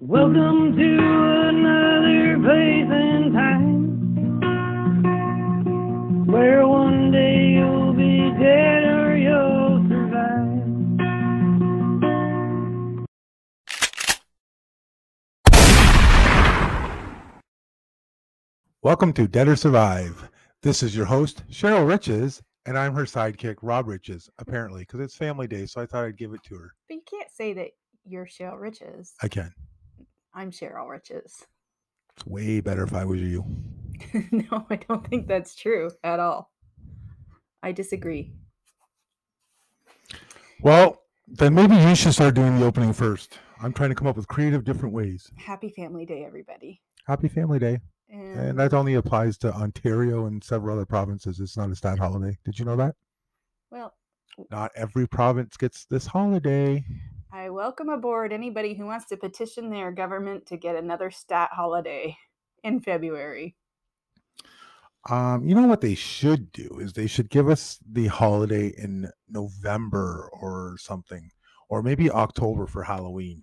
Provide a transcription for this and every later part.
Welcome to another place and time where one day you'll be dead or you'll survive. Welcome to Dead or Survive. This is your host, Cheryl Riches, and I'm her sidekick, Rob Riches, apparently, because it's family day, so I thought I'd give it to her. But you can't say that you're Cheryl Riches. I can. I'm Cheryl Riches. It's way better if I was you. no, I don't think that's true at all. I disagree. Well, then maybe you should start doing the opening first. I'm trying to come up with creative, different ways. Happy Family Day, everybody. Happy Family Day. And, And that only applies to Ontario and several other provinces. It's not a stat holiday. Did you know that? well, Not every province gets this holiday. I welcome aboard anybody who wants to petition their government to get another stat holiday in February. Um, you know what they should do is they should give us the holiday in November or something, or maybe October for Halloween.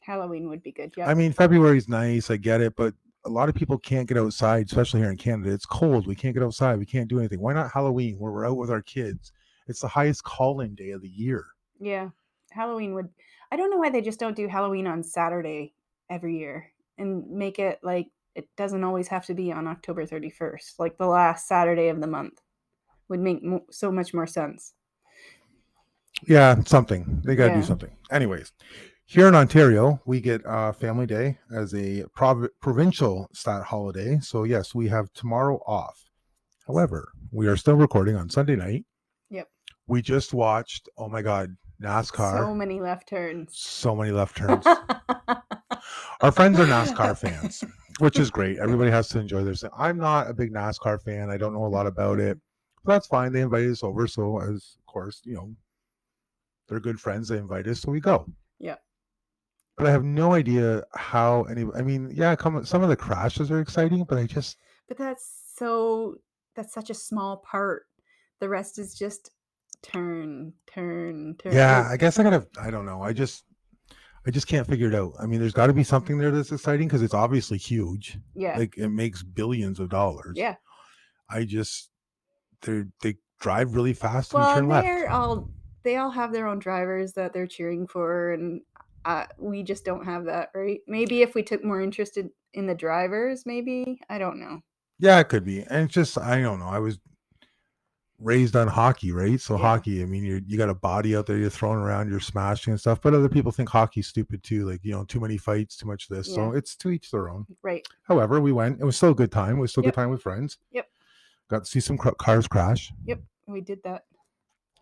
Halloween would be good. Yeah. I mean, February's nice, I get it, but a lot of people can't get outside, especially here in Canada. It's cold. We can't get outside. We can't do anything. Why not Halloween where we're out with our kids? It's the highest call-in day of the year. yeah. Halloween would. I don't know why they just don't do Halloween on Saturday every year and make it like it doesn't always have to be on October 31st, like the last Saturday of the month. Would make mo- so much more sense. Yeah, something. They got to Yeah. do something. Anyways, here in Ontario, we get uh, Family Day as a prov- provincial stat holiday. So, yes, we have tomorrow off. However, we are still recording on Sunday night. Yep. We just watched, oh my God, NASCAR. So many left turns. so many left turns. Our friends are NASCAR fans, which is great. Everybody has to enjoy their. I'm not a big NASCAR fan. I don't know a lot about it, but that's fine. They invited us over, so as of course, you know, they're good friends. They invite us, so we go. Yeah. But I have no idea how any. I mean, yeah, come some of the crashes are exciting, but I just But that's so that's such a small part. The rest is just turn, turn, turn. yeah. I guess I gotta. I don't know. I just. I just can't figure it out. I mean, there's got to be something there that's exciting because it's obviously huge. yeah. Like it makes billions of dollars. yeah. I just they they drive really fast and turn left. they're all they all have their own drivers that they're cheering for and uh, we just don't have that, right? Maybe if we took more interest in, in the drivers, maybe. I don't know. Yeah, it could be. And it's just I don't know. I was raised on hockey, right? So Yeah. hockey, I mean, you you got a body out there, you're throwing around, you're smashing and stuff. But other people think hockey's stupid too. Like you know, too many fights, too much this. So it's to each their own. Right. However, we went. It was still a good time. It was still a Yep. good time with friends. Yep. Got to see some cr- cars crash. Yep, we did that.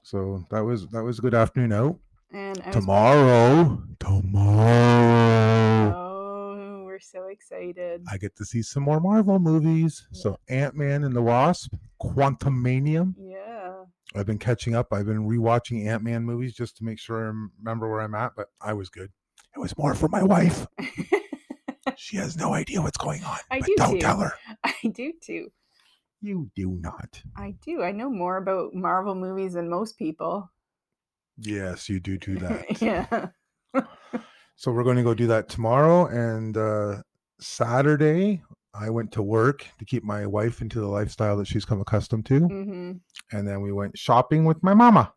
So that was that was a good afternoon out. And Tomorrow, tomorrow. Oh, we're so excited. I get to see some more Marvel movies. So Ant Man and the Wasp, Quantumania. Yeah. I've been catching up. I've been rewatching Ant Man movies just to make sure I remember where I'm at, but I was good. It was more for my wife. She has no idea what's going on. I do don't too. tell her. I do too. You do not. I do. I know more about Marvel movies than most people. Yes, you do do that. yeah. So we're going to go do that tomorrow and uh Saturday. I went to work to keep my wife into the lifestyle that she's come accustomed to. hmm And then we went shopping with my mama.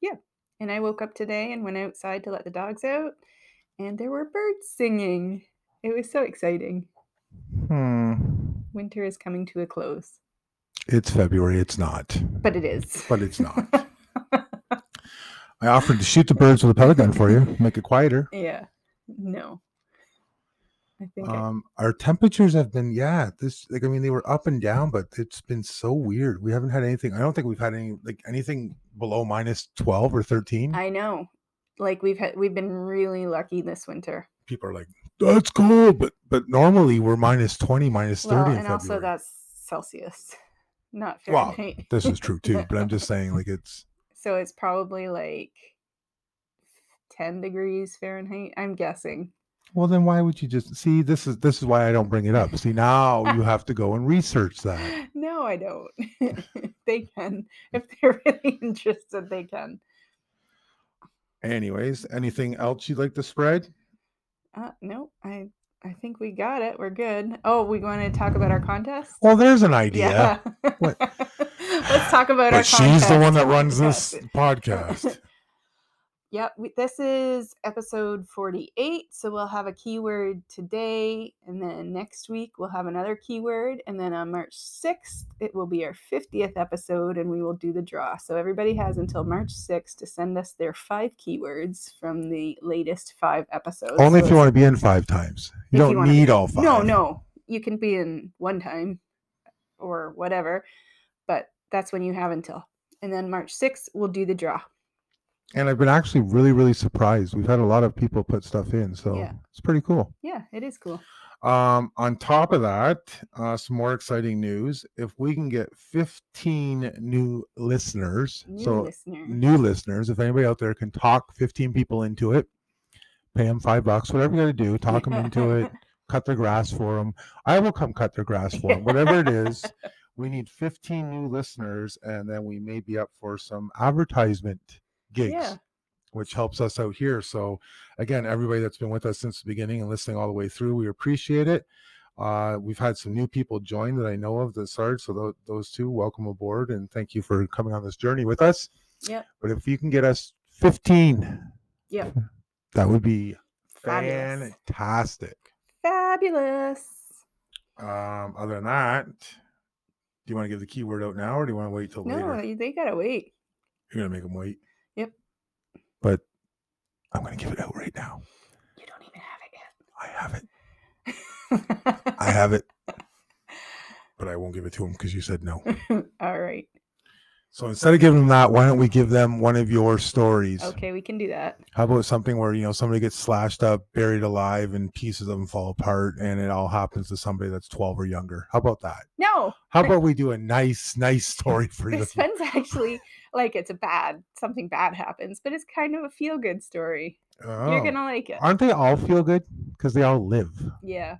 Yeah. And I woke up today and went outside to let the dogs out, and there were birds singing. It was so exciting. Hmm. Winter is coming to a close, It's February. It's not. but it is. But it's not. I offered to shoot the birds with a pellet gun for you, make it quieter. yeah. No. I think I- Um, our temperatures have been, yeah, this like I mean they were up and down, but it's been so weird. We haven't had anything. I don't think we've had any like anything below minus twelve or thirteen. I know. Like we've had we've been really lucky this winter. People are like, "That's cool, but but normally we're minus twenty, minus Well, thirty in and February. also that's Celsius, not Well, Fahrenheit. this is true too, but I'm just saying like it's so it's probably like 10 degrees Fahrenheit, I'm guessing. Well. Then why would you just see? This is this is why I don't bring it up. See now you have to go and research that. No, I don't. they can. If they're really interested, they can. Anyways, anything else you'd like to spread? Uh, no, I I think we got it. We're good. Oh, we want to talk about our contest? Well, there's an idea. What? Let's talk about our But she's the one that runs this podcast. Yep, we, this is episode 48. So we'll have a keyword today, and then next week we'll have another keyword. And then on March 6th, it will be our 50th episode, and we will do the draw. So everybody has until March 6th to send us their five keywords from the latest five episodes. Only So if you want to be in five times. You don't wanna need be- all five. No, no. You can be in one time or whatever, but that's when you have until. And then March 6th, we'll do the draw. And I've been actually really, really surprised. We've had a lot of people put stuff in, so Yeah. it's pretty cool. Yeah, it is cool. Um, on top of that, uh, some more exciting news. If we can get 15 new listeners, New so listener. new listeners, if anybody out there can talk 15 people into it, pay them five bucks, whatever you got to do, talk them into it, cut their grass for them. I will come cut their grass for them, whatever it is. We need 15 new listeners, and then we may be up for some advertisement gigs Yeah. which helps us out here. So, again, everybody that's been with us since the beginning and listening all the way through, we appreciate it. Uh, we've had some new people join that I know of that started. So, tho- those two, welcome aboard and thank you for coming on this journey with us. Yeah. But if you can get us 15, Yep. that would be Fabulous. fantastic. Fabulous. Um, other than that, do you want to give the keyword out now or do you want to wait till No, later? they- they gotta wait. You're to make them wait. But I'm going to give it out right now. You don't even have it yet. I have it. I have it. But I won't give it to him because you said no. All right. So instead of giving them that, why don't we give them one of your stories? Okay, we can do that. How about something where you know somebody gets slashed up, buried alive, and pieces of them fall apart, and it all happens to somebody that's twelve or younger? How about that? No, How about we do a nice, nice story for you? this one's actually like it's a bad something bad happens, but it's kind of a feel good story. You're Oh. gonna like it. Aren't they all feel good? Because they all live. Yeah.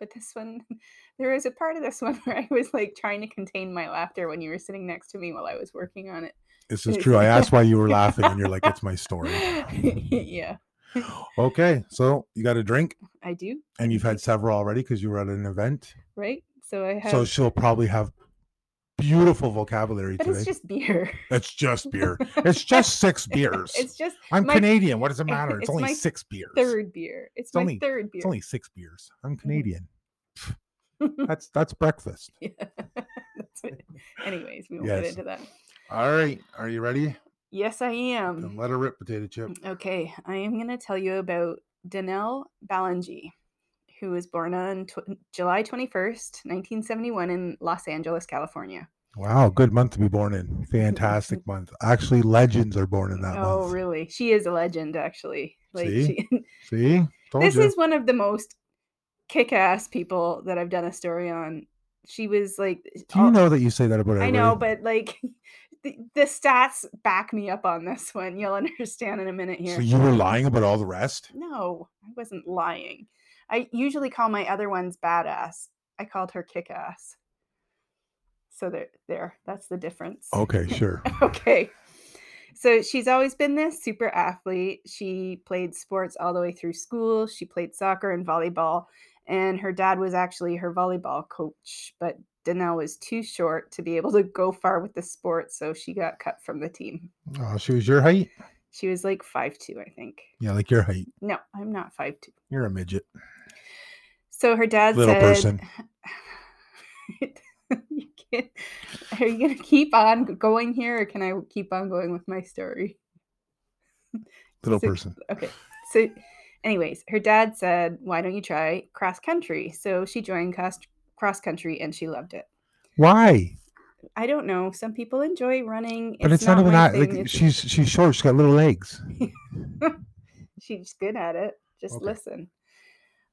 But this one, there was a part of this one where I was like trying to contain my laughter when you were sitting next to me while I was working on it. This is true. I asked why you were laughing, and you're like, "It's my story." yeah, Okay, so you got a drink, I do. and you've had several already because you were at an event. Right? So I have. So she'll probably have beautiful vocabulary but today. it's just beer. It's just beer. It's just six beers. it's just I'm my Canadian. What does it matter? It's, it's only six beers. third beer. It's, It's my only- third beer. It's only six beers. I'm Canadian. That's that's breakfast. Yeah. That's Anyways, we won't Yes. get into that. All right. Are you ready? Yes, I am. Then let her rip, potato chip. Mm, okay, I am going to tell you about Danelle Ballengee, who was born on tw- July 21st, 1971, in Los Angeles, California. Wow, good month to be born in. Fantastic month. Actually, legends are born in that oh, month. Oh, really? She is a legend, actually. Like, See? she, See? Told this you. is one of the most kick-ass people that I've done a story on. She was like, Do you all- know that you say that about her? I know, but like. The, the stats back me up on this one. You'll understand in a minute here. So you were lying about all the rest? No, I wasn't lying. I usually call my other ones badass. I called her kick ass. So there, there. That's the difference. Okay, sure. okay. So she's always been this super athlete. She played sports all the way through school. She played soccer and volleyball, and her dad was actually her volleyball coach. But Danelle was too short to be able to go far with the sport, so she got cut from the team. Oh, she was your height? She was like five two, I think. Yeah, like your height. No, I'm not five two. You're a midget. So her dad Little said, person. you can't, "Are you gonna keep on going here, or can I keep on going with my story?" Little So- person. Okay. So, anyways, her dad said, "Why don't you try cross country?" So she joined cross cross country, and she loved it. Why? I don't know. Some people enjoy running. But it's, not, even that. Like, it's- she's she's short. She's got little legs. she's good at it. Just Okay. listen.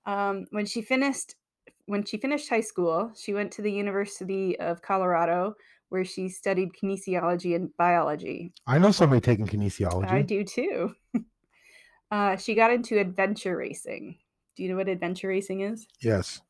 Um, when she finished when she finished high school, she went to the University of Colorado where she studied kinesiology and biology. I know somebody taking kinesiology. I do too. uh, she got into adventure racing. Do you know what adventure racing is? Yes.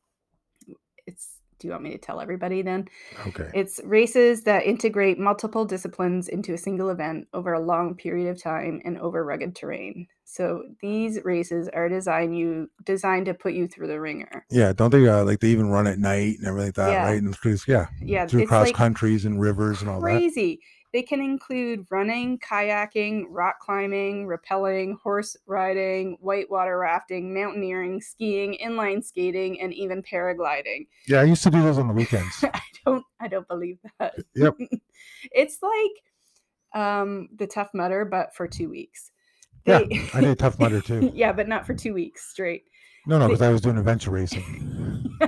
It's Do you want me to tell everybody then? Okay. It's races that integrate multiple disciplines into a single event over a long period of time and over rugged terrain. So these races are designed you designed to put you through the ringer. Yeah, don't they uh, like they even run at night and everything like that, Yeah. right? And through, yeah, Yeah, through cross like countries and rivers and all that. crazy. They can include running, kayaking, rock climbing, rappelling, horse riding, whitewater rafting, mountaineering, skiing, inline skating, and even paragliding. Yeah, I used to do those on the weekends. I don't I don't believe that. Yep. it's like um the tough mudder, but for two weeks. Yeah, I did Tough Mudder too. yeah, but not for two weeks straight. No, no, They- because I was doing adventure racing.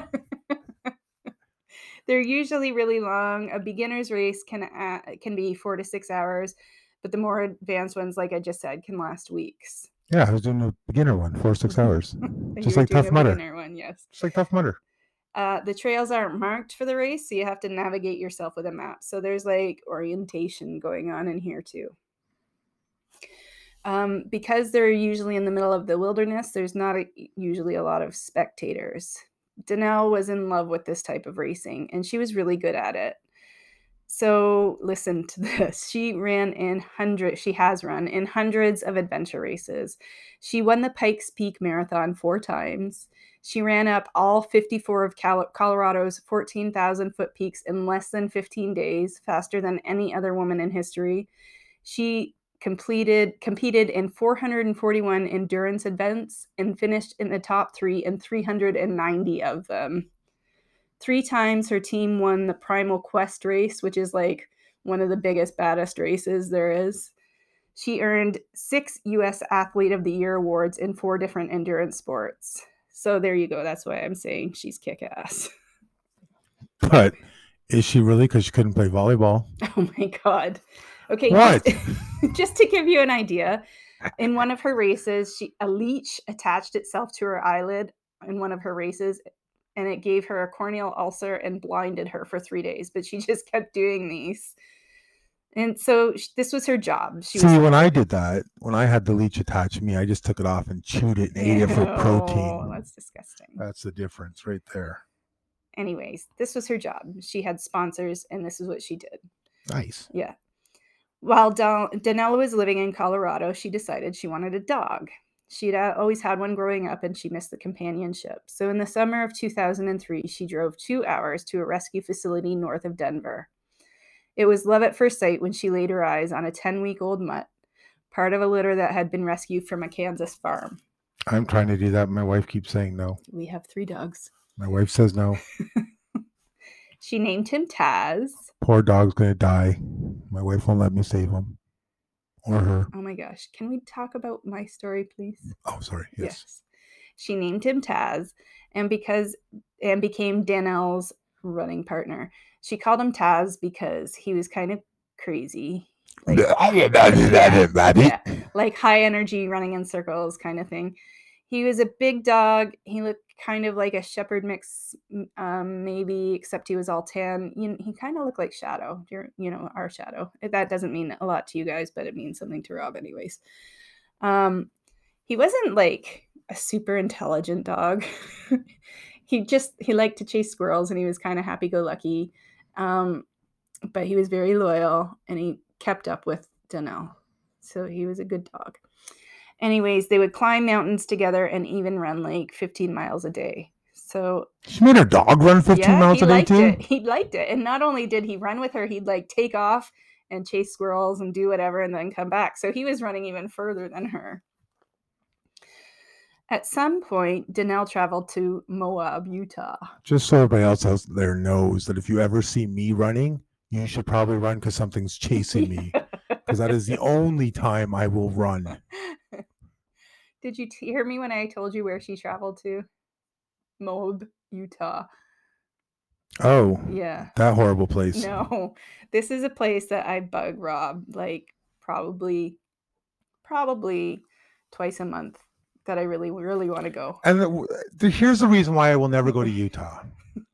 They're usually really long. A beginner's race can uh, can be four to six hours, but the more advanced ones, like I just said, can last weeks. Yeah, I was doing a beginner one, four or six hours, Just like Tough Mudder. beginner One, yes. just like Tough Mudder. Uh, the trails aren't marked for the race, so you have to navigate yourself with a map. So there's like orientation going on in here too. Um, because they're usually in the middle of the wilderness, there's not a, usually a lot of spectators. Danelle was in love with this type of racing, and she was really good at it. So listen to this. She ran in hundreds. She has run in hundreds of adventure races. She won the Pikes Peak Marathon four times. She ran up all 54 of Colorado's 14,000 foot peaks in less than 15 days, faster than any other woman in history. She completed competed in 441 endurance events and finished in the top 3 in 390 of them. Three times her team won the Primal Quest race, which is like one of the biggest baddest races there is. She earned 6 US Athlete of the Year awards in four different endurance sports. So there you go. That's why I'm saying she's kick ass. But is she really? Because she couldn't play volleyball. Oh my god. Okay. What? Just, just to give you an idea, in one of her races, she a leech attached itself to her eyelid in one of her races, and it gave her a corneal ulcer and blinded her for three days. But she just kept doing these, and so sh- this was her job. She See, was when I did that, when I had the leech attached to me, I just took it off and chewed it and ate it for protein. That's disgusting. That's the difference right there. Anyways, this was her job. She had sponsors, and this is what she did. Nice. Yeah. While Del- Danella was living in Colorado, she decided she wanted a dog. She'd uh, always had one growing up and she missed the companionship. So, in the summer of 2003, she drove two hours to a rescue facility north of Denver. It was love at first sight when she laid her eyes on a 10 week old mutt, part of a litter that had been rescued from a Kansas farm. I'm trying to do that. My wife keeps saying no. We have three dogs. My wife says no. She named him Taz. Poor dog's gonna die. My wife won't let me save him or her. Oh my gosh. Can we talk about my story, please? Oh, sorry. Yes. She named him Taz, and because and became Danelle's running partner. She called him Taz because he was kind of crazy. Like, yeah, like high energy running in circles kind of thing. He was a big dog. He looked kind of like a shepherd mix, um, maybe, except he was all tan. You, he kind of looked like Shadow, you know, our Shadow. That doesn't mean a lot to you guys, but it means something to Rob, anyways. Um, he wasn't like a super intelligent dog. he just he liked to chase squirrels, and he was kind of happy-go-lucky. Um, but he was very loyal, and he kept up with Danelle. So he was a good dog. Anyways, they would climb mountains together and even run like 15 miles a day. So She made her dog run 15 yeah, miles a day too. it. He liked it. And not only did he run with her, he'd like take off and chase squirrels and do whatever and then come back. So he was running even further than her. At some point, Danelle traveled to Moab, Utah. Just so everybody else out there knows that if you ever see me running, you should probably run because something's chasing me. Because that is the only time I will run. Did you t- hear me when I told you where she traveled to? Moab, Utah. Oh, Yeah. that horrible place. No, this is a place that I bug Rob like probably, probably twice a month that I really, really want to go. And the, the, here's the reason why I will never go to Utah.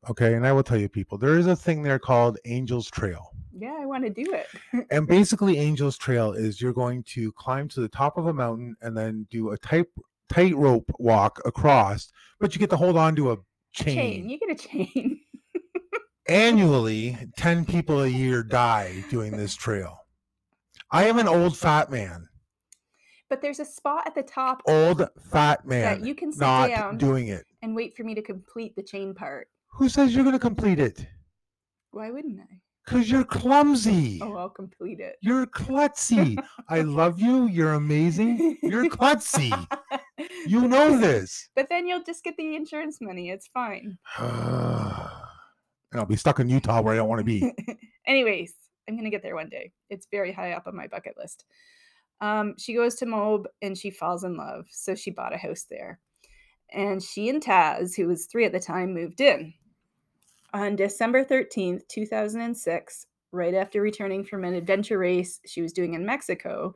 Okay, and I will tell you, people, there is a thing there called Angels Trail. Yeah, I want to do it. And basically, Angels Trail is you're going to climb to the top of a mountain and then do a tight tightrope walk across, but you get to hold on to a chain. chain. You get a chain. Annually, 10 people a year die doing this trail. I am an old fat man. But there's a spot at the top Old fat man. that you can sit Not down doing it. and wait for me to complete the chain part. Who says you're going to complete it? Why wouldn't I? Because you're clumsy. Oh, I'll complete it. You're klutzy. I love you. You're amazing. You're klutzy. You know this. But then you'll just get the insurance money. It's fine. and I'll be stuck in Utah where I don't want to be. Anyways, I'm gonna get there one day. It's very high up on my bucket list. Um, she goes to Moab and she falls in love, so she bought a house there. And she and Taz, who was three at the time, moved in. On December 13th, 2006, right after returning from an adventure race she was doing in Mexico,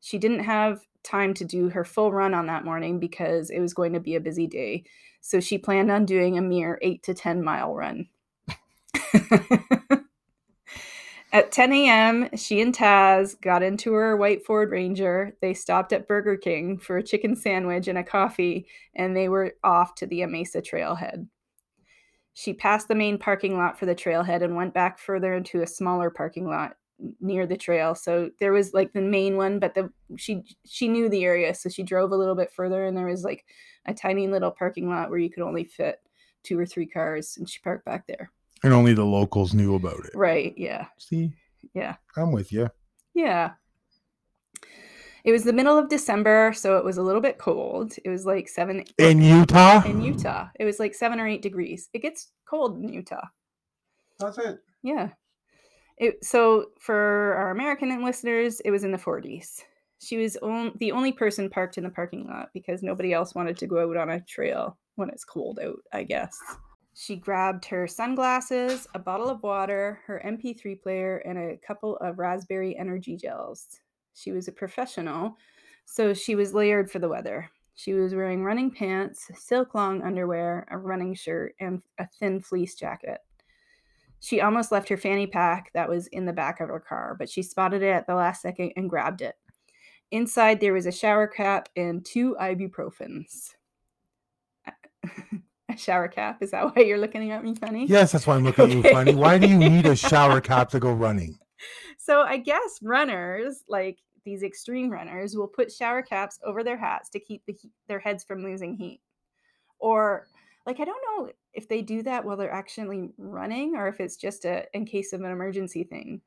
she didn't have time to do her full run on that morning because it was going to be a busy day. So she planned on doing a mere 8 to 10 mile run. At 10 a.m., she and Taz got into her white Ford Ranger. They stopped at Burger King for a chicken sandwich and a coffee, and they were off to the Amasa trailhead. She passed the main parking lot for the trailhead and went back further into a smaller parking lot near the trail. So there was like the main one, but the she she knew the area, so she drove a little bit further, and there was like a tiny little parking lot where you could only fit two or three cars, and she parked back there. And only the locals knew about it. Right? Yeah. See, Yeah. I'm with you. Yeah. It was the middle of December, so it was a little bit cold. It was like seven In Utah? in Utah. It was like seven or eight degrees. It gets cold in Utah. That's it. Yeah. It, so for our American listeners, it was in the 40s. She was on, the only person parked in the parking lot because nobody else wanted to go out on a trail when it's cold out, I guess. She grabbed her sunglasses, a bottle of water, her MP3 player, and a couple of raspberry energy gels. She was a professional, so she was layered for the weather. She was wearing running pants, silk long underwear, a running shirt, and a thin fleece jacket. She almost left her fanny pack that was in the back of her car, but she spotted it at the last second and grabbed it. Inside, there was a shower cap and two ibuprofens. a shower cap? Is that why you're looking at me funny? Yes, that's why I'm looking at you funny. Why do you need a shower cap to go running? So I guess runners, like these extreme runners, will put shower caps over their hats to keep the heat, their heads from losing heat. Or like I don't know if they do that while they're actually running or if it's just a in case of an emergency thing.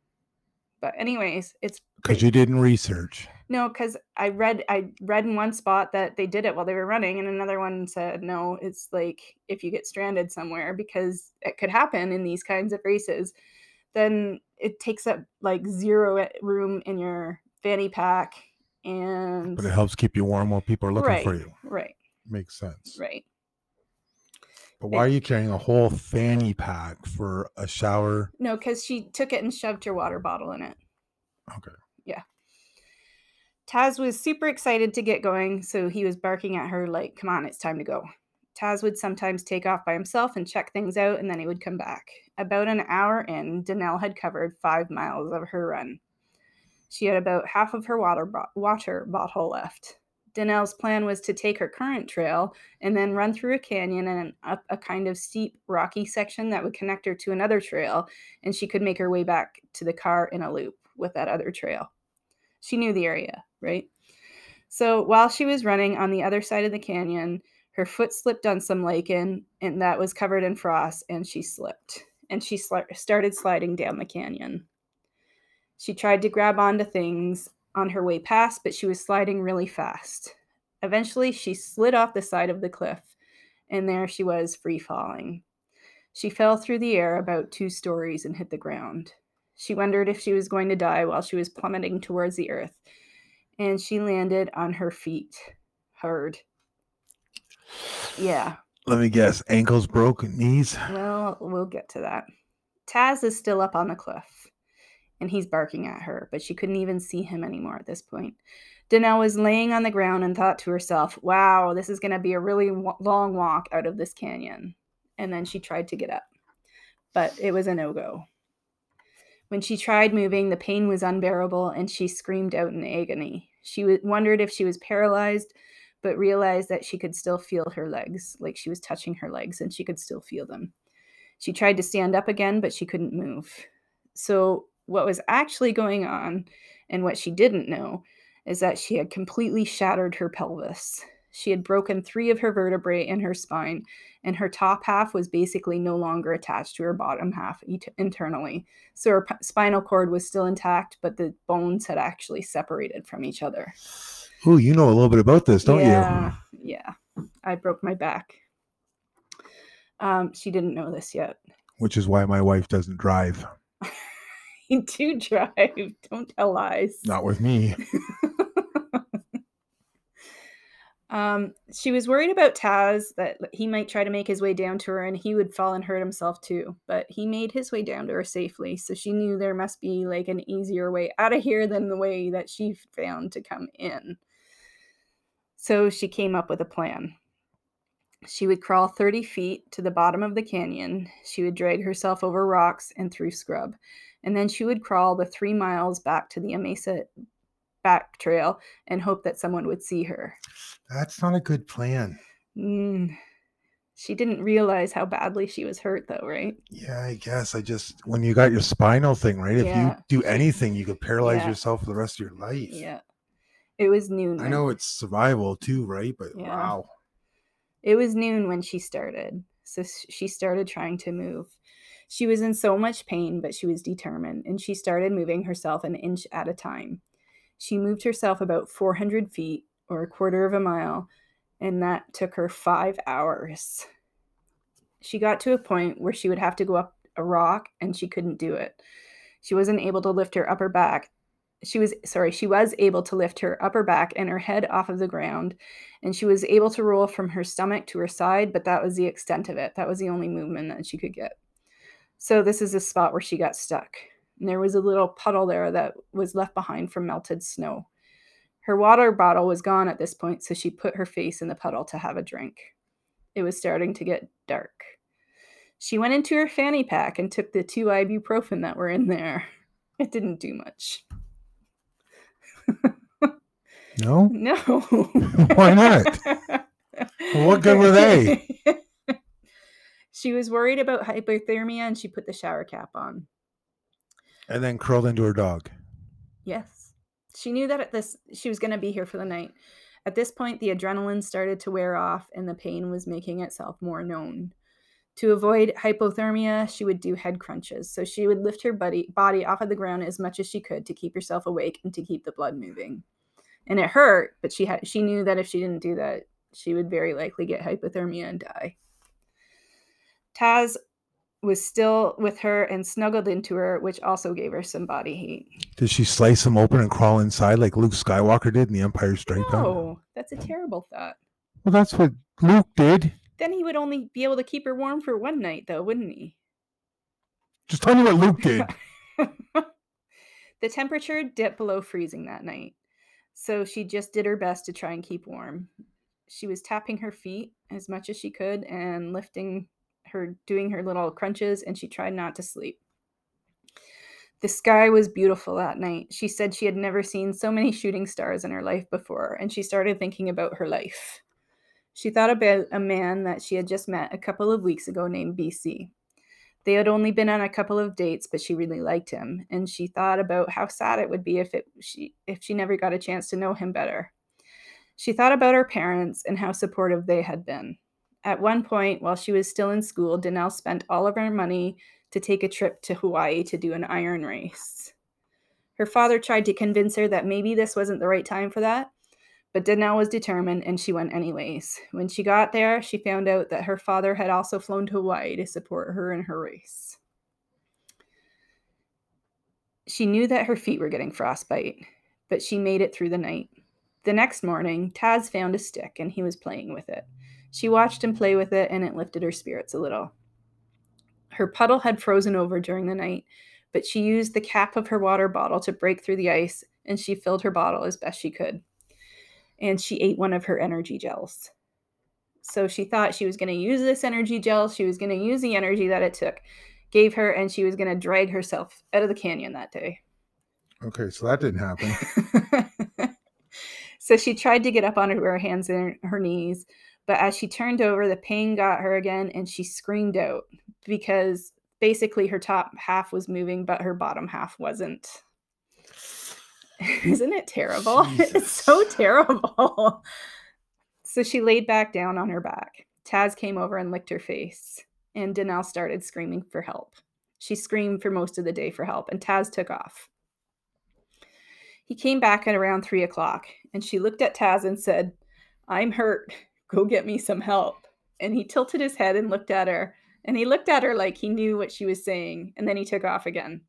But anyways, it's Because you didn't research. no, because I read I read in one spot that they did it while they were running, and another one said no, it's like if you get stranded somewhere because it could happen in these kinds of races, then it takes up like zero e- room in your fanny pack, and But it helps keep you warm while people are looking for you. right, Makes sense. right. But why are you carrying a whole fanny pack for a shower? No, because she took it and shoved her water bottle in it. Okay. Yeah taz was super excited to get going, so he was barking at her like, "Come on, it's time to go." Taz would sometimes take off by himself and check things out, and then he would come back. About an hour in, Danelle had covered five miles of her run. She had about half of her water, bo- water bottle left. Danelle's plan was to take her current trail and then run through a canyon and up a kind of steep, rocky section that would connect her to another trail, and she could make her way back to the car in a loop with that other trail. She knew the area, right? So while she was running on the other side of the canyon, her foot slipped on some lichen and that was covered in frost, and she slipped. And she sli- started sliding down the canyon. She tried to grab onto things on her way past, but she was sliding really fast. Eventually, she slid off the side of the cliff, and there she was free falling. She fell through the air about two stories and hit the ground. She wondered if she was going to die while she was plummeting towards the earth, and she landed on her feet hard. Yeah, Let me guess. Ankles broken, knees. well, we'll get to that. Taz is still up on the cliff, and he's barking at her, but she couldn't even see him anymore at this point. Danelle was laying on the ground and thought to herself, wow, this is going to be a really wa- long walk out of this canyon. And then she tried to get up, but it was a no go. When she tried moving, the pain was unbearable and she screamed out in agony. She w- wondered if she was paralyzed, but realized that she could still feel her legs, like she was touching her legs and she could still feel them. She tried to stand up again, but she couldn't move. So, what was actually going on, and what she didn't know, is that she had completely shattered her pelvis. She had broken three of her vertebrae in her spine, and her top half was basically no longer attached to her bottom half internally. So her p- spinal cord was still intact, but the bones had actually separated from each other. Oh, you know a little bit about this, don't you? yeah, Yeah. I broke my back. Um, she didn't know this yet. Which is why my wife doesn't drive. You do drive. Don't tell lies. Not with me. Um, she was worried about Taz that he might try to make his way down to her and he would fall and hurt himself too. But he made his way down to her safely, so she knew there must be like an easier way out of here than the way that she found to come in. So she came up with a plan. She would crawl 30 feet to the bottom of the canyon. She would drag herself over rocks and through scrub. And then she would crawl the three miles back to the Amasa back trail and hope that someone would see her. That's not a good plan. Mm. She didn't realize how badly she was hurt, though, right? Yeah, I guess I just when you got your spinal thing, right? If Yeah. you do anything, you could paralyze Yeah. yourself for the rest of your life. Yeah. It was noon. I know it's survival too, right? But Yeah. wow. It was noon when she started. So she started trying to move. She was in so much pain, but she was determined, and she started moving herself an inch at a time. She moved herself about 400 feet or a quarter of a mile, and that took her five hours. She got to a point where she would have to go up a rock, and she couldn't do it. She wasn't able to lift her upper back. She was, sorry, she was able to lift her upper back and her head off of the ground, and she was able to roll from her stomach to her side, but that was the extent of it. That was the only movement that she could get. So this is a spot where she got stuck. And there was a little puddle there that was left behind from melted snow. Her water bottle was gone at this point, so she put her face in the puddle to have a drink. It was starting to get dark. She went into her fanny pack and took the two ibuprofen that were in there. It didn't do much. No? No. Why not? what good were they? She was worried about hypothermia and she put the shower cap on. And then curled into her dog. Yes. She knew that at this she was going to be here for the night. At this point the adrenaline started to wear off and the pain was making itself more known. To avoid hypothermia, she would do head crunches. So she would lift her body body off of the ground as much as she could to keep herself awake and to keep the blood moving. And it hurt, but she had she knew that if she didn't do that, she would very likely get hypothermia and die. Taz was still with her and snuggled into her, which also gave her some body heat. Did she slice him open and crawl inside like Luke Skywalker did in the Empire Strikes Back? No, that's a terrible thought. Well, that's what Luke did. Then he would only be able to keep her warm for one night, though, wouldn't he? Just tell me what Luke did. the temperature dipped below freezing that night, so she just did her best to try and keep warm. She was tapping her feet as much as she could and lifting her, doing her little crunches, and she tried not to sleep. The sky was beautiful that night. She said she had never seen so many shooting stars in her life before, and she started thinking about her life. She thought about a man that she had just met a couple of weeks ago named BC. They had only been on a couple of dates, but she really liked him, and she thought about how sad it would be if it she if she never got a chance to know him better. She thought about her parents and how supportive they had been. At one point, while she was still in school, Danelle spent all of her money to take a trip to Hawaii to do an iron race. Her father tried to convince her that maybe this wasn't the right time for that, but Danelle was determined and she went anyways. When she got there, she found out that her father had also flown to Hawaii to support her in her race. She knew that her feet were getting frostbite, but she made it through the night. The next morning, Taz found a stick and he was playing with it. She watched him play with it and it lifted her spirits a little. Her puddle had frozen over during the night, but she used the cap of her water bottle to break through the ice and she filled her bottle as best she could. And she ate one of her energy gels. So she thought she was going to use this energy gel, she was going to use the energy that it took, gave her, and she was going to drag herself out of the canyon that day. Okay, so that didn't happen. so she tried to get up onto her hands and her knees, but as she turned over, the pain got her again and she screamed out. because basically her top half was moving, but her bottom half wasn't. Isn't it terrible? It's so terrible. so she laid back down on her back. Taz came over and licked her face, and Danelle started screaming for help. She screamed for most of the day for help, and Taz took off. He came back at around three o'clock, and she looked at Taz and said, I'm hurt. Go get me some help. And he tilted his head and looked at her, and he looked at her like he knew what she was saying, and then he took off again.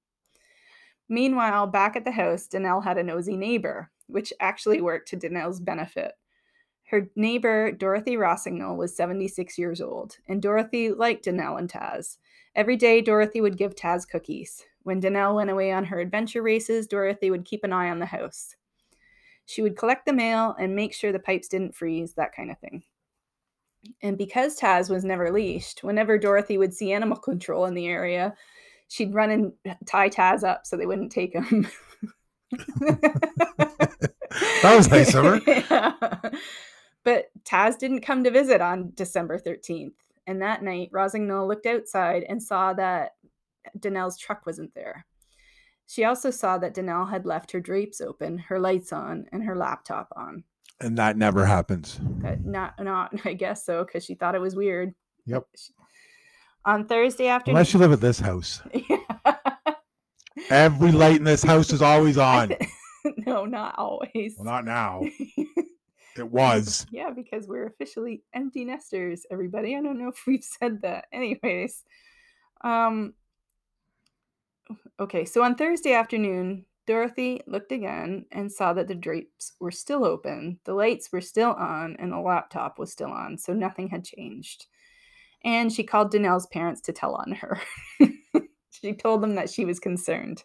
Meanwhile, back at the house, Danelle had a nosy neighbor, which actually worked to Danelle's benefit. Her neighbor, Dorothy Rossignol, was 76 years old, and Dorothy liked Danelle and Taz. Every day, Dorothy would give Taz cookies. When Danelle went away on her adventure races, Dorothy would keep an eye on the house. She would collect the mail and make sure the pipes didn't freeze, that kind of thing. And because Taz was never leashed, whenever Dorothy would see animal control in the area, she'd run and tie Taz up so they wouldn't take him. That was nice of her. Yeah. But Taz didn't come to visit on December 13th. And that night, Rossignol looked outside and saw that Danelle's truck wasn't there. She also saw that Danelle had left her drapes open, her lights on, and her laptop on. And that never happens. But not, not, I guess so, because she thought it was weird. Yep. She- On Thursday afternoon. Unless you live at this house. Yeah. Every light in this house is always on. thi- no, not always. Well, not now. It was. yeah, because we're officially empty nesters, everybody. I don't know if we've said that. Anyways. Um okay, so on Thursday afternoon, Dorothy looked again and saw that the drapes were still open, the lights were still on, and the laptop was still on, so nothing had changed. And she called Danelle's parents to tell on her. she told them that she was concerned.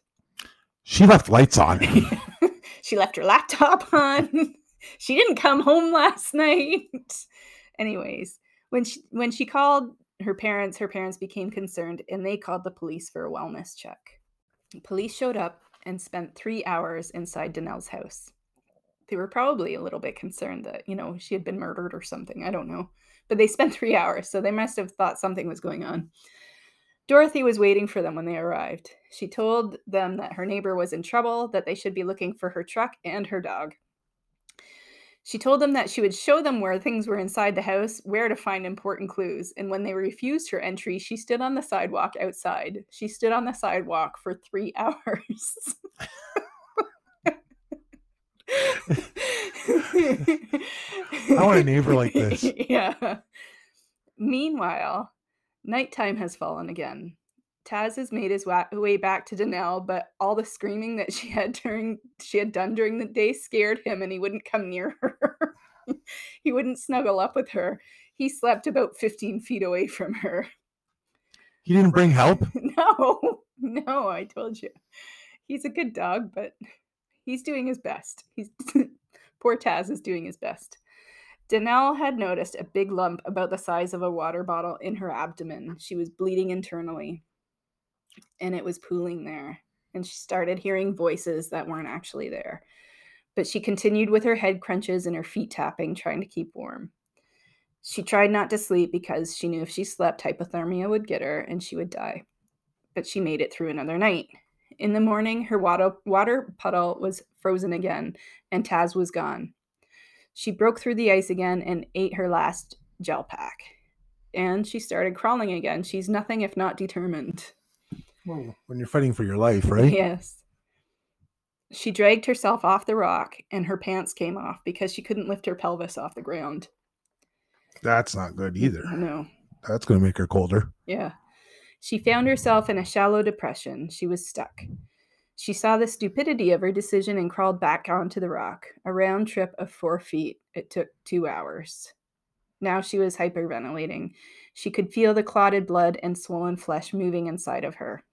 She left lights on. she left her laptop on. she didn't come home last night. Anyways, when she when she called her parents, her parents became concerned and they called the police for a wellness check. Police showed up and spent 3 hours inside Danelle's house. They were probably a little bit concerned that, you know, she had been murdered or something. I don't know. But they spent 3 hours, so they must have thought something was going on. Dorothy was waiting for them when they arrived. She told them that her neighbor was in trouble, that they should be looking for her truck and her dog. She told them that she would show them where things were inside the house, where to find important clues, and when they refused her entry, she stood on the sidewalk outside. She stood on the sidewalk for three hours. I want a neighbor like this. Yeah. Meanwhile, nighttime has fallen again. Taz has made his way back to Danelle, but all the screaming that she had during she had done during the day scared him, and he wouldn't come near her. he wouldn't snuggle up with her. He slept about 15 feet away from her. He didn't bring help. No, no, I told you. He's a good dog, but he's doing his best. He's poor Taz is doing his best. Danelle had noticed a big lump about the size of a water bottle in her abdomen. She was bleeding internally, and it was pooling there. And she started hearing voices that weren't actually there. But she continued with her head crunches and her feet tapping, trying to keep warm. She tried not to sleep because she knew if she slept, hypothermia would get her and she would die. But she made it through another night. In the morning, her water, water puddle was frozen again, and Taz was gone. She broke through the ice again and ate her last gel pack. And she started crawling again. She's nothing if not determined. Well, when you're fighting for your life, right? Yes. She dragged herself off the rock, and her pants came off because she couldn't lift her pelvis off the ground. That's not good either. No. That's going to make her colder. Yeah. She found herself in a shallow depression. She was stuck. She saw the stupidity of her decision and crawled back onto the rock. A round trip of four feet. It took two hours. Now she was hyperventilating. She could feel the clotted blood and swollen flesh moving inside of her.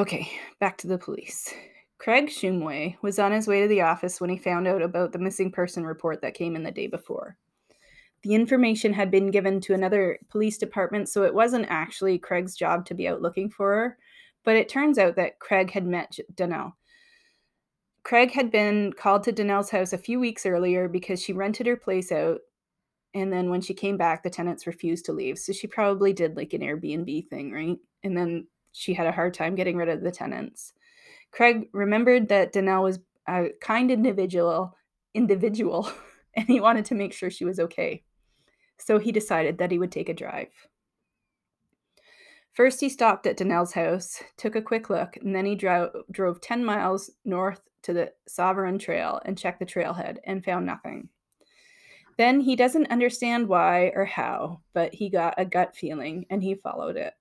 Okay, back to the police. Craig Shumway was on his way to the office when he found out about the missing person report that came in the day before. The information had been given to another police department, so it wasn't actually Craig's job to be out looking for her. But it turns out that Craig had met Danelle. Craig had been called to Danelle's house a few weeks earlier because she rented her place out And then when she came back, the tenants refused to leave. So she probably did like an Airbnb thing, right? And then she had a hard time getting rid of the tenants. Craig remembered that Danelle was a kind individual, individual, and he wanted to make sure she was okay. So he decided that he would take a drive. First, he stopped at Danelle's house, took a quick look, and then he dro- drove 10 miles north to the Sovereign Trail and checked the trailhead and found nothing. Then he doesn't understand why or how, but he got a gut feeling and he followed it.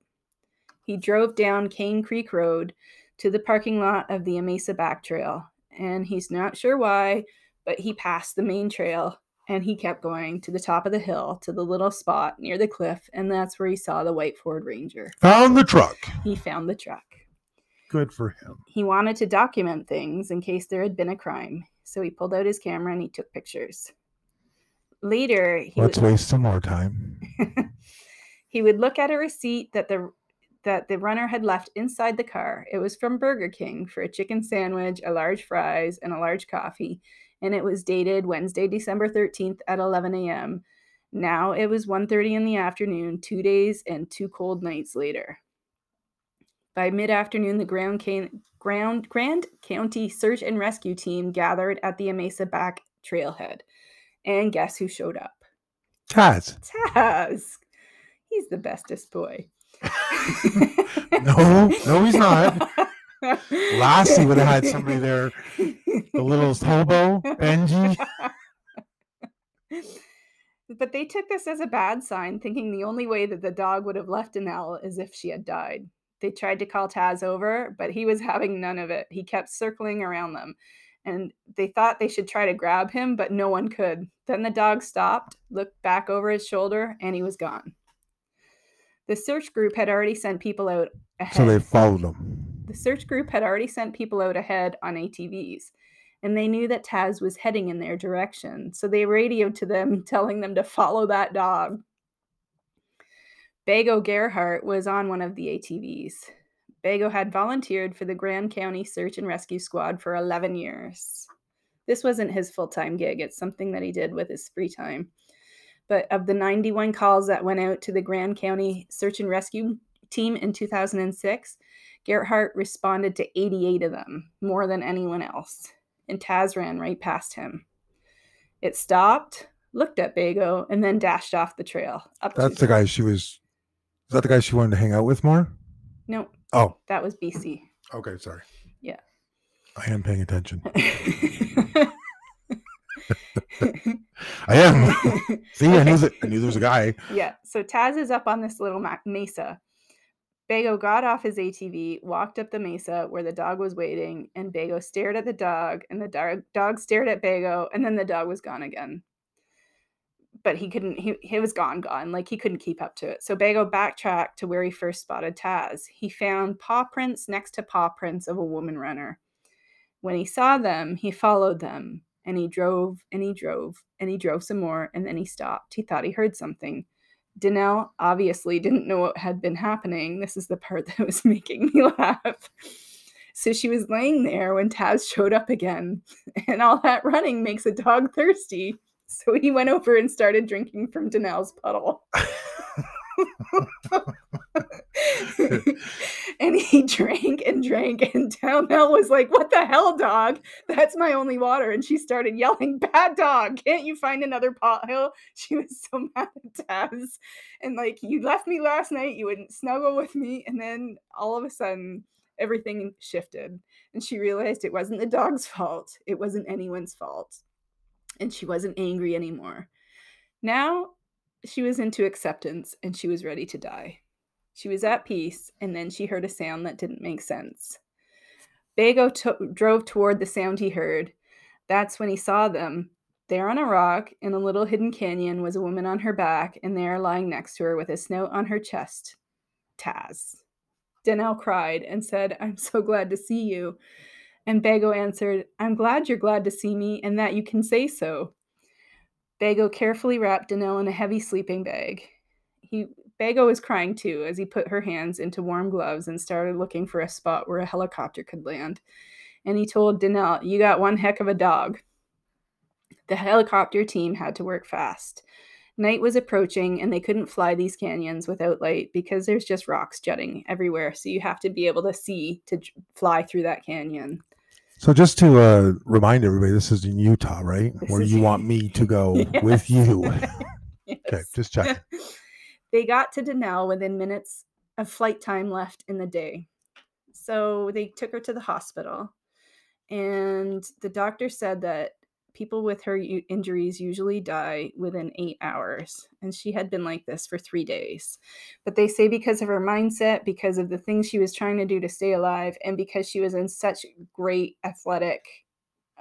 He drove down Cane Creek Road to the parking lot of the Amasa Back Trail, and he's not sure why, but he passed the main trail and he kept going to the top of the hill to the little spot near the cliff, and that's where he saw the white Ford Ranger. Found the truck. He found the truck. Good for him. He wanted to document things in case there had been a crime, so he pulled out his camera and he took pictures. Later, he Let's would, waste some more time. he would look at a receipt that the that the runner had left inside the car. It was from Burger King for a chicken sandwich, a large fries, and a large coffee, and it was dated Wednesday, December 13th at 11 a.m. Now it was 1:30 in the afternoon, 2 days and two cold nights later. By mid-afternoon, the ground, can- ground Grand County Search and Rescue Team gathered at the Amasa Back trailhead. And guess who showed up? Taz. Taz. He's the bestest boy. No, no, he's not. Lassie would have had somebody there. The little hobo, Benji. But they took this as a bad sign, thinking the only way that the dog would have left Danelle is if she had died. They tried to call Taz over, but he was having none of it. He kept circling around them. And they thought they should try to grab him, but no one could. Then the dog stopped, looked back over his shoulder, and he was gone. The search group had already sent people out ahead. So they followed them. The search group had already sent people out ahead on ATVs, and they knew that Taz was heading in their direction, so they radioed to them telling them to follow that dog. Bago Gerhart was on one of the ATVs. Bago had volunteered for the Grand County Search and Rescue Squad for 11 years. This wasn't his full time gig, it's something that he did with his free time. But of the 91 calls that went out to the Grand County Search and Rescue team in 2006, Gerhart responded to 88 of them, more than anyone else. And Taz ran right past him. It stopped, looked at Bago, and then dashed off the trail. Up That's the guy she was. Is that the guy she wanted to hang out with more? No, Oh, that was BC. okay. Sorry. Yeah. I am paying attention. I am. See, I knew that. I knew there was a guy. yeah. So Taz is up on this little mesa. Bago got off his ATV, walked up the mesa where the dog was waiting, and Bago stared at the dog, and the dog dog stared at Bago, and then the dog was gone again. But he couldn't. He he was gone, gone. Like he couldn't keep up to it. So Bago backtracked to where he first spotted Taz. He found paw prints next to paw prints of a woman runner. When he saw them, he followed them, and he drove and he drove and he drove some more, and then he stopped. He thought he heard something. Danelle obviously didn't know what had been happening. This is the part that was making me laugh. So she was laying there when Taz showed up again, and all that running makes a dog thirsty. So he went over and started drinking from Danelle's puddle. and he drank and drank, and Danelle was like, What the hell, dog? That's my only water. And she started yelling, Bad dog, can't you find another pothole? She was so mad at Taz. And like, you left me last night, you wouldn't snuggle with me. And then all of a sudden, everything shifted. And she realized it wasn't the dog's fault, it wasn't anyone's fault. And she wasn't angry anymore. Now she was into acceptance and she was ready to die. She was at peace, and then she heard a sound that didn't make sense. Bago to- drove toward the sound he heard. That's when he saw them. There on a rock in a little hidden canyon was a woman on her back, and there lying next to her with a snout on her chest. Taz. Danelle cried and said, I'm so glad to see you. And Bago answered, I'm glad you're glad to see me and that you can say so. Bago carefully wrapped Danelle in a heavy sleeping bag. He Bago was crying too as he put her hands into warm gloves and started looking for a spot where a helicopter could land. And he told Danelle, You got one heck of a dog. The helicopter team had to work fast. Night was approaching, and they couldn't fly these canyons without light because there's just rocks jutting everywhere. So you have to be able to see to fly through that canyon. So just to uh, remind everybody, this is in Utah, right? This Where is- you want me to go with Yes. you. Okay, just check. they got to Danelle within minutes of flight time left in the day. So they took her to the hospital, and the doctor said that people with her u- injuries usually die within eight hours. And she had been like this for three days. But they say because of her mindset, because of the things she was trying to do to stay alive, and because she was in such great athletic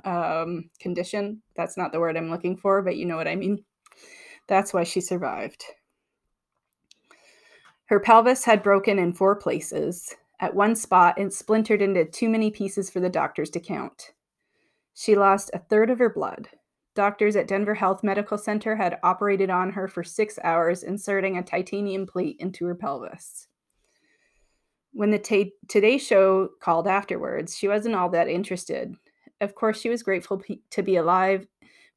um, condition that's not the word I'm looking for, but you know what I mean. That's why she survived. Her pelvis had broken in four places. At one spot, it splintered into too many pieces for the doctors to count. She lost a third of her blood. Doctors at Denver Health Medical Center had operated on her for six hours, inserting a titanium plate into her pelvis. When the ta- Today Show called afterwards, she wasn't all that interested. Of course, she was grateful pe- to be alive,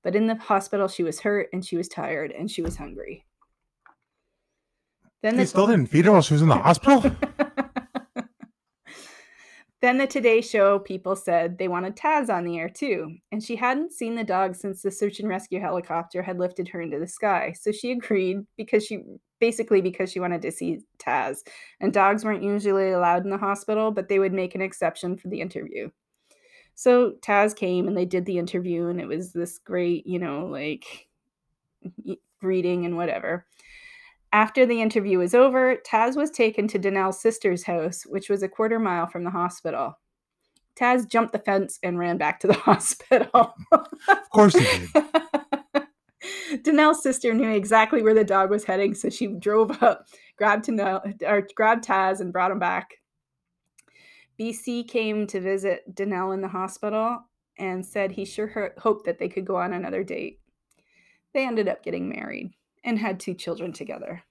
but in the hospital, she was hurt and she was tired and she was hungry. Then They the still didn't feed her while she was in the hospital. then the Today Show people said they wanted Taz on the air too, and she hadn't seen the dog since the search and rescue helicopter had lifted her into the sky. So she agreed because she basically because she wanted to see Taz. And dogs weren't usually allowed in the hospital, but they would make an exception for the interview. So Taz came and they did the interview, and it was this great, you know, like greeting and whatever. After the interview was over, Taz was taken to Danelle's sister's house, which was a quarter mile from the hospital. Taz jumped the fence and ran back to the hospital. Of course he did. Danelle's sister knew exactly where the dog was heading, so she drove up, grabbed Danelle, or grabbed Taz, and brought him back. BC came to visit Danelle in the hospital and said he sure ho- hoped that they could go on another date. They ended up getting married and had two children together.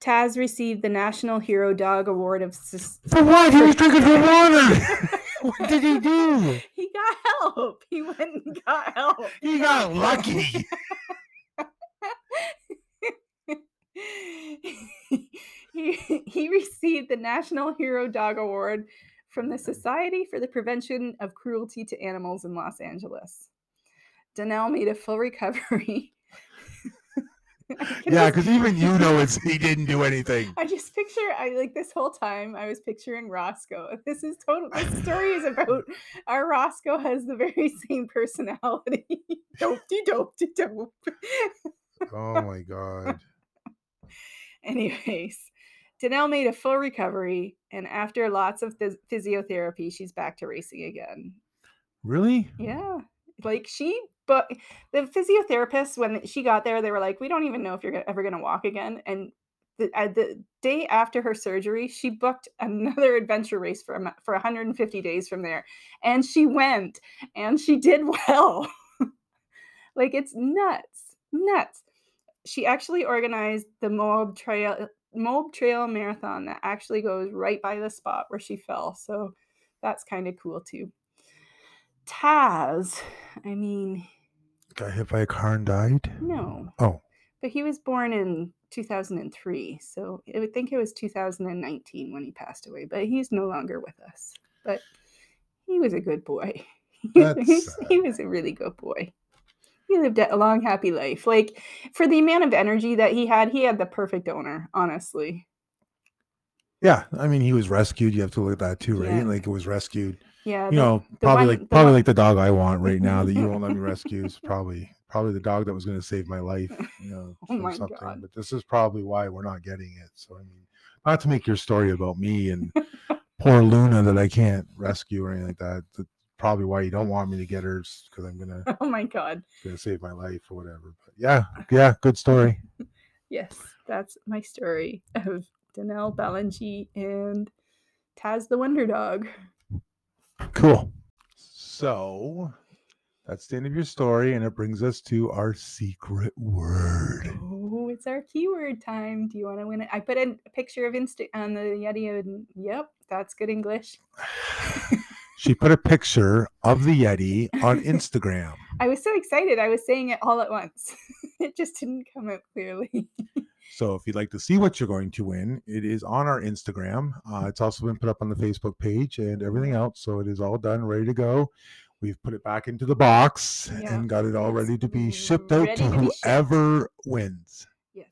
Taz received the National Hero Dog Award of Sus- For what? He was drinking her water. what did he do? He got help. He went and got help. He got lucky. he, he received the National Hero Dog Award from the Society for the Prevention of Cruelty to Animals in Los Angeles. Danelle made a full recovery. Yeah, because even you know it's he didn't do anything. I just picture I like this whole time I was picturing Roscoe. This is total this story is about our Roscoe has the very same personality. dope de dope de dope. Oh my god. Anyways, Danelle made a full recovery, and after lots of phys- physiotherapy, she's back to racing again. Really? Yeah, like she, but the physiotherapist when she got there, they were like, "We don't even know if you're ever going to walk again." And the, uh, the day after her surgery, she booked another adventure race for for 150 days from there, and she went, and she did well. like it's nuts, nuts. She actually organized the Moab Trail Moab Trail Marathon that actually goes right by the spot where she fell. So that's kind of cool too. Taz, I mean, Got hit by a car and died? no, Oh, but he was born in 2003. So I would think it was 2019 when he passed away, but he's no longer with us. But he was a good boy. That's he was a really good boy. He lived a long, happy life. Like for the amount of energy that he had, he had the perfect owner, honestly. yeah. I mean, he was rescued. You have to look at that too, right? Yeah. Like it was rescued. Yeah. You the- know, the probably one- like probably one- like the dog I want right now that you won't let me rescue is probably probably the dog that was going to save my life. You know, Oh my something. God. But this is probably why we're not getting it. So I mean, not to make your story about me and poor Luna that I can't rescue or anything like that. That's probably why you don't want me to get her because I'm gonna oh my God. gonna save my life or whatever. But yeah, yeah, good story. Yes, that's my story of Danelle Ballengee and Taz the Wonder Dog. Cool. So that's the end of your story, and it brings us to our secret word. Oh, it's our keyword time. Do you want to win it? I put in a picture of Insta on the Yeti. And, yep, that's good English. She put a picture of the Yeti on Instagram. I was so excited. I was saying it all at once. it just didn't come out clearly. So if you'd like to see what you're going to win, it is on our Instagram. Uh, it's also been put up on the Facebook page and everything else. So it is all done, ready to go. We've put it back into the box Yeah, and got it all ready to be shipped out ready to to whoever wins. yes.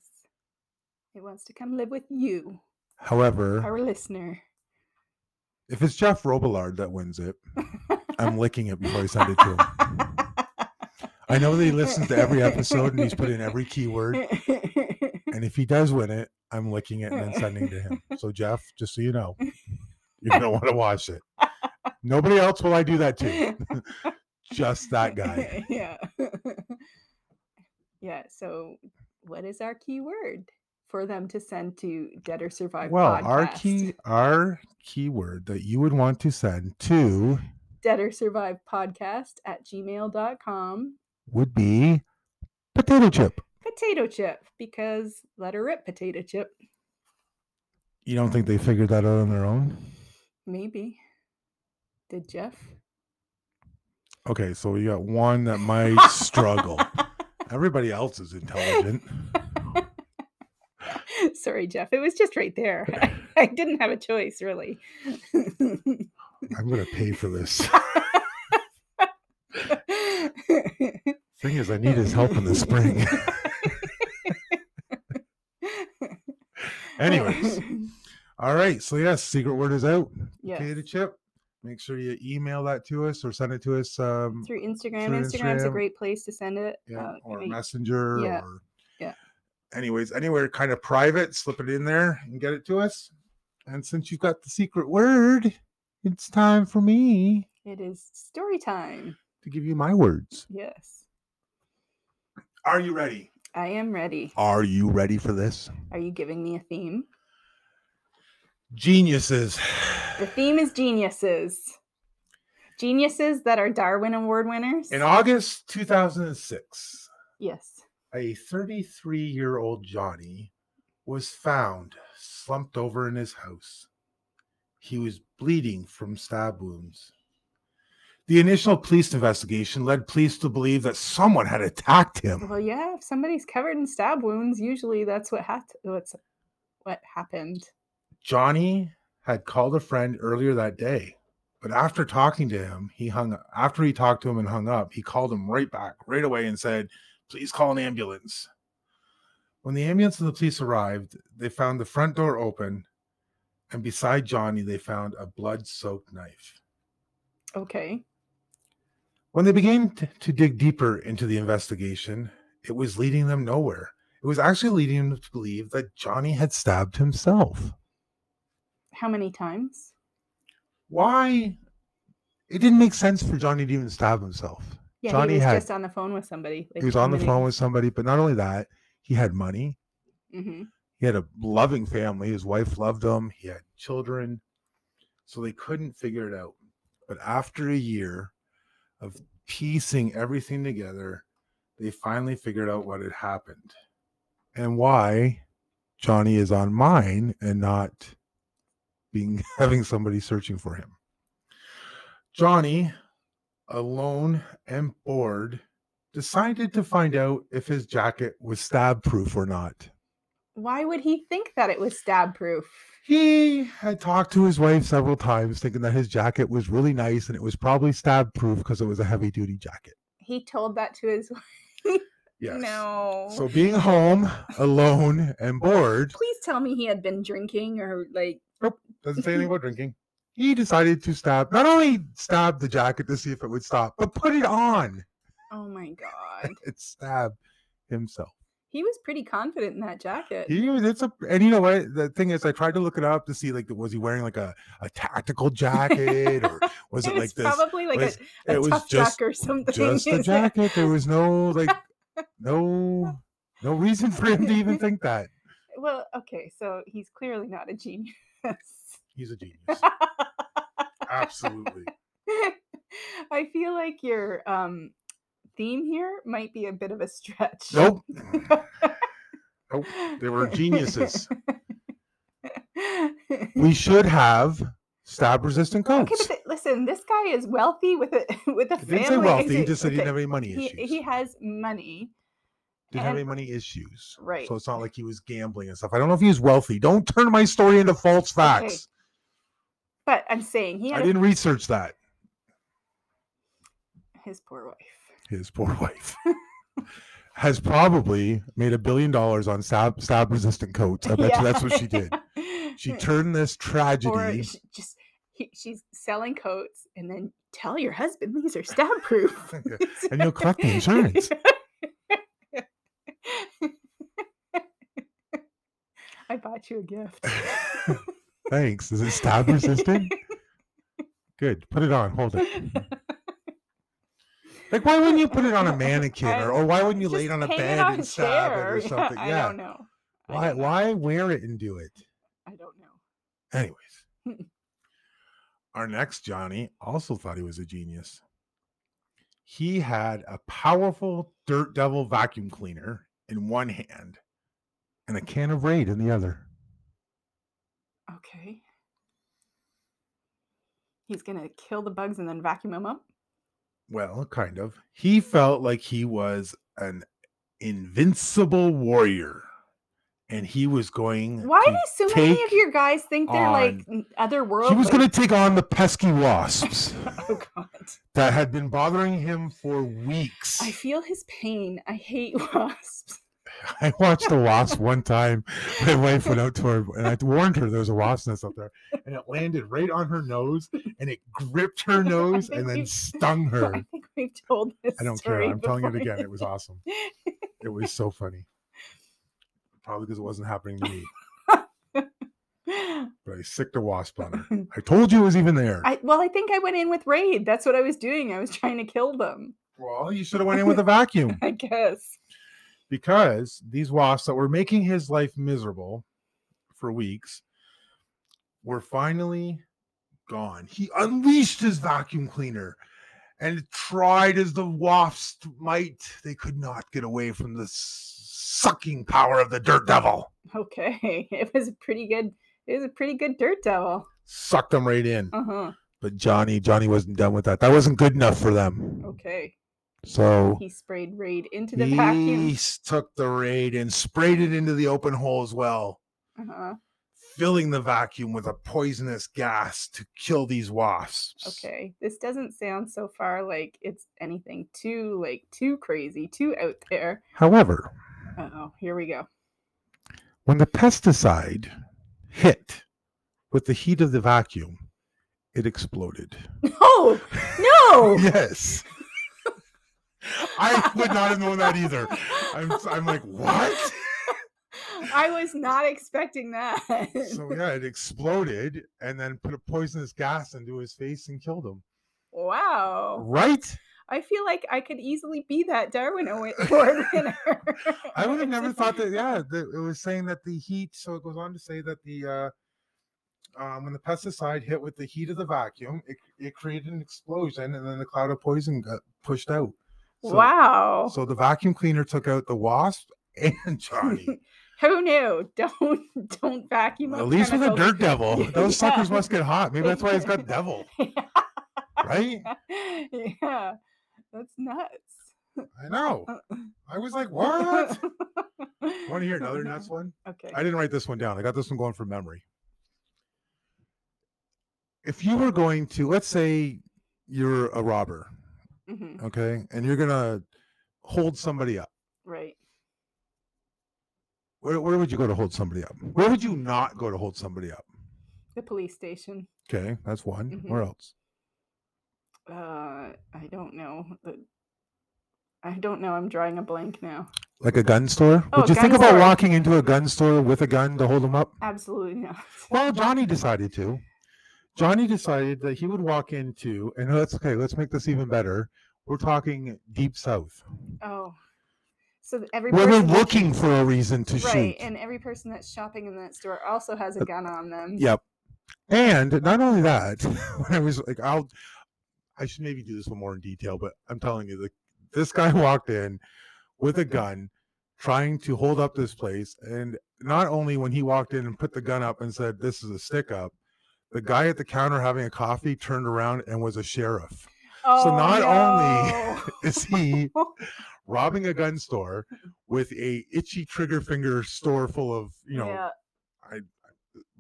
It wants to come live with you, However, our listener. if it's Jeff Robillard that wins it, I'm licking it before I send it to him. I know that he listens to every episode and he's put in every keyword. And if he does win it, I'm licking it and then sending to him. So Jeff, just so you know, you're gonna want to watch it. Nobody else will I do that to. Just that guy. yeah. yeah. So, what is our keyword for them to send to Dead or Survive Well, podcast? our key our keyword that you would want to send to Dead or Survive podcast at gmail.com. would be potato chip. Potato chip, because let her rip, potato chip. You don't think they figured that out on their own? Maybe. Did Jeff? Okay, so we got one that might struggle. Everybody else is intelligent. Sorry, Jeff. It was just right there. I, I didn't have a choice, really. I'm gonna pay for this. Thing is, I need his help in the spring. Anyways, all right. So yes, secret word is out. yes. Potato chip. Make sure you email that to us or send it to us. Um, through Instagram. through Instagram's a great place to send it. yeah, Uh, or messenger yeah, or yeah. anyways anywhere kind of private slip it in there and get it to us and since you've got the secret word it's time for me it is story time. to give you my words Yes, are you ready I am ready. are you ready for this Are you giving me a theme? geniuses The theme is geniuses. Geniuses that are Darwin Award winners. in august 2006 yes. a 33 year old johnny was found slumped over in his house he was bleeding from stab wounds the initial police investigation led police to believe that someone had attacked him Well, yeah. If somebody's covered in stab wounds, usually that's what hat- what's what happened. Johnny had called a friend earlier that day, but after talking to him, he hung after he talked to him and hung up, he called him right back right away and said, Please call an ambulance. When the ambulance and the police arrived, they found the front door open, and beside Johnny, they found a blood soaked knife. Okay. When they began t- to dig deeper into the investigation, it was leading them nowhere. It was actually leading them to believe that Johnny had stabbed himself. How many times? why it didn't make sense for Johnny to even stab himself. Yeah, Johnny he was had- just on the phone with somebody. he was on the phone with somebody, but not only that, he had money. hmm He had a loving family. His wife loved him. He had children. So they couldn't figure it out. But after a year of piecing everything together, they finally figured out what had happened and why Johnny is on mine and not being having somebody searching for him. Johnny, alone and bored, decided to find out if his jacket was stab proof or not. Why would he think that it was stab proof? He had talked to his wife several times, thinking that his jacket was really nice and it was probably stab proof because it was a heavy duty jacket. He told that to his wife. Yes. No. So being home, alone, and bored, Please tell me he had been drinking or like Nope. doesn't say anything about drinking. He decided to stab, not only stab the jacket to see if it would stop, but put it on oh my god. and stab himself. He was pretty confident in that jacket. He was, it's a, and you know what? The thing is, I tried to look it up to see, like, was he wearing like a, a tactical jacket or was it, it like was this? probably like was- a, a it was tough just or something. just a jacket. There was no like no no reason for him to even think that. Well, okay, so he's clearly not a genius. He's a genius. Absolutely. I feel like your um theme here might be a bit of a stretch. Nope. Nope. They were geniuses. We should have stab resistant coats. Okay, but th- listen, this guy is wealthy with a with a He family. didn't say wealthy. He just said he didn't have any money he, issues. he has money. didn't have any money issues. Right. So it's not like he was gambling and stuff. I don't know if he was wealthy. Don't turn my story into false facts. But I'm saying he I had a- didn't research that. his poor wife. His poor wife has probably made a billion dollars on stab stab resistant coats. I bet you that's what she did. She turned this or tragedy. she just he, she's selling coats and then tell your husband these are stab proof. And you'll collect the insurance. I bought you a gift. Thanks. Is it stab resistant? Good. Put it on. Hold it. Like, why wouldn't you put it on a mannequin, or, or why wouldn't you lay it on a bed on and a stab it or chair. something? I Yeah. don't know. I Why? don't know. Why wear it and do it? I don't know. Anyways, our next Johnny also thought he was a genius. He had a powerful Dirt Devil vacuum cleaner in one hand and a can of Raid in the other. Okay. He's gonna kill the bugs and then vacuum them up. Well, kind of. He felt like he was an invincible warrior and he was going Why do so many of your guys think they're like on- other world? he was going to take on the pesky wasps Oh God! that had been bothering him for weeks. I feel his pain. I hate wasps. I watched a wasp one time. My wife went out to her and I warned her there was a wasp nest up there, and it landed right on her nose and it gripped her nose and then stung her. I think we've told this. I don't care. I'm telling it again. It was awesome. It was so funny. Probably because it wasn't happening to me, but I sicked a wasp on her. I told you it was even there. I well, I think I went in with raid. That's what I was doing. I was trying to kill them. well, you should have went in with a vacuum I guess. Because these wasps that were making his life miserable for weeks were finally gone. He unleashed his vacuum cleaner and tried as the wasps might, they could not get away from the sucking power of the dirt devil. Okay, it was a pretty good. It was a pretty good dirt devil. Sucked them right in. Uh huh. But Johnny, Johnny wasn't done with that. That wasn't good enough for them. Okay. So He sprayed raid into the he vacuum. He took the raid and sprayed it into the open hole as well. Uh-huh. filling the vacuum with a poisonous gas to kill these wasps. Okay. This doesn't sound so far like it's anything too like too crazy, too out there. However, Uh oh, here we go. when the pesticide hit with the heat of the vacuum, it exploded. No, no. Yes. I would not have known that either. I'm, I'm like, what? I was not expecting that. So yeah, it exploded and then put a poisonous gas into his face and killed him. wow. Right? I feel like I could easily be that Darwin Award winner. I would have never thought that. Yeah, it was saying that the heat. So it goes on to say that the uh, um, when the pesticide hit with the heat of the vacuum, it, it created an explosion, and then the cloud of poison got pushed out. So, wow. So the vacuum cleaner took out the wasp and Johnny. Who knew? Don't don't vacuum. At least with a dirt devil, those Yeah. suckers must get hot. Maybe that's why it's got devil, right? yeah, that's nuts. I know. I was like, what? Want to hear another nuts one? Okay. I didn't write this one down. I got this one going from memory. If you were going to, let's say you're a robber, Mhm, okay, and you're gonna hold somebody up, Right. where, where would you go to hold somebody up? Where would you not go to hold somebody up? The police station. Okay, that's one. Mhm. Where else? Uh, I don't know. The- I don't know. I'm drawing a blank now. Like a gun store? Oh, would you think about walking into a gun store with a gun to hold them up? Absolutely not. Well, Johnny decided to. Johnny decided that he would walk into, and let's okay, let's make this even better. We're talking deep south. Oh, so every Where they're looking for a reason to right, shoot. Right? And every person that's shopping in that store also has a gun on them. Yep. And not only that, when I was like, I'll, I should maybe do this one more in detail, but I'm telling you, the, this guy walked in with a gun, trying to hold up this place, and not only when he walked in and put the gun up and said, "This is a stick up," the guy at the counter having a coffee turned around and was a sheriff. Oh, so not only- Is he robbing a gun store with a itchy trigger finger store full of you know yeah.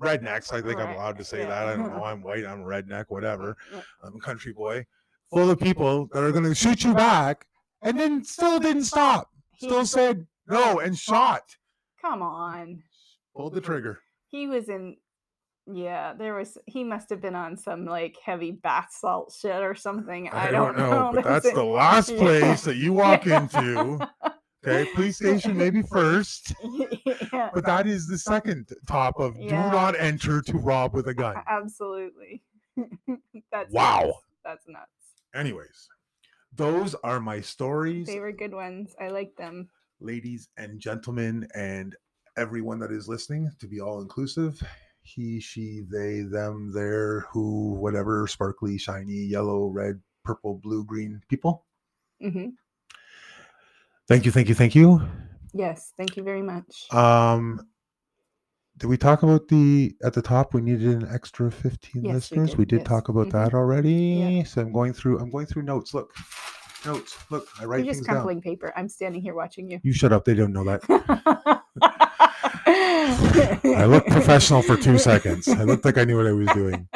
rednecks? I think I'm allowed to say yeah. that. I don't know. I'm white. I'm a redneck. Whatever. Yeah. I'm a country boy. Full of people that are going to shoot you back, and then still didn't stop. Still said no and shot. Come on. Pulled the trigger. He was in yeah, there was he must have been on some like heavy bath salt shit or something. I, I, don't know, but that's the last Yeah. place that you walk Yeah. into. Okay, police station maybe first, yeah, but that is the second top of do not enter to rob with a gun. absolutely. that's Wow. nuts. That's nuts. Anyways, those are my stories, They were good ones. I like them. ladies and gentlemen, and everyone that is listening to be all inclusive. He, she, they, them, their, who, whatever, sparkly, shiny, yellow, red, purple, blue, green people. hmm Thank you, thank you, thank you. Yes, thank you very much. Um, did we talk about the at the top? We needed an extra fifteen Yes, we listeners. did, We did yes. talk about Mhm. that already. So I'm going through. I'm going through notes. Look, notes. Look, I write You're just down. crumpling paper. I'm standing here watching you. You shut up. They don't know that. I looked professional for two seconds. I looked like I knew what I was doing.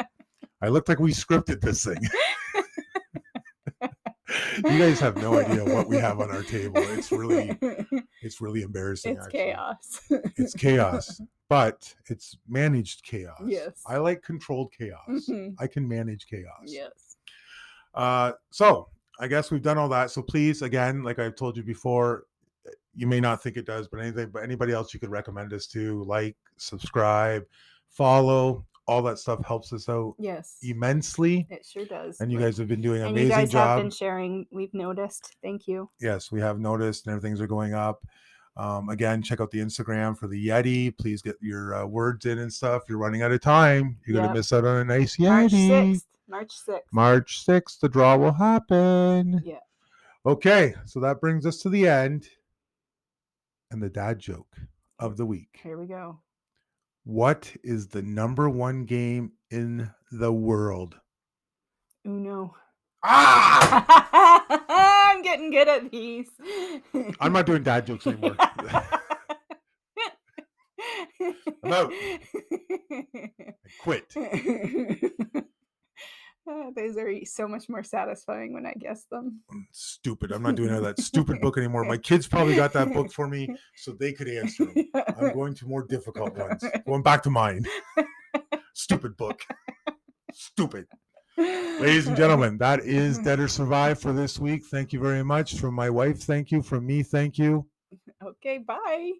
I looked like we scripted this thing. you guys have no idea what we have on our table. It's really, it's really embarrassing. it's actually. chaos. It's chaos, but it's managed chaos. Yes. I like controlled chaos. Mhm. I can manage chaos. yes. Uh, so I guess we've done all that. So please, again, like I've told you before, you may not think it does, but anything, but anybody else you could recommend us to, like, subscribe, follow, all that stuff helps us out Yes. immensely. It sure does. And you guys have been doing an and you amazing guys have been sharing. We've noticed. Thank you. Yes, we have noticed, and everything's are going up. Um, again, check out the Instagram for the Yeti. Please get your uh, words in and stuff. You're running out of time. You're Yep. gonna miss out on a nice yeti March sixth. March sixth. March 6th, the draw will happen. Yeah. Okay, so that brings us to the end and the dad joke of the week. Here we go. What is the number one game in the world? Uno. Ah! I'm getting good at these. I'm not doing dad jokes anymore. I'm out. I quit. Uh, Those are so much more satisfying when I guess them. Stupid. I'm not doing that stupid book anymore. My kids probably got that book for me so they could answer them. I'm going to more difficult ones. Going back to mine. Stupid book. Stupid. Ladies and gentlemen, that is Dead or Survive for this week. Thank you very much. From my wife, thank you. From me, thank you. Okay, bye.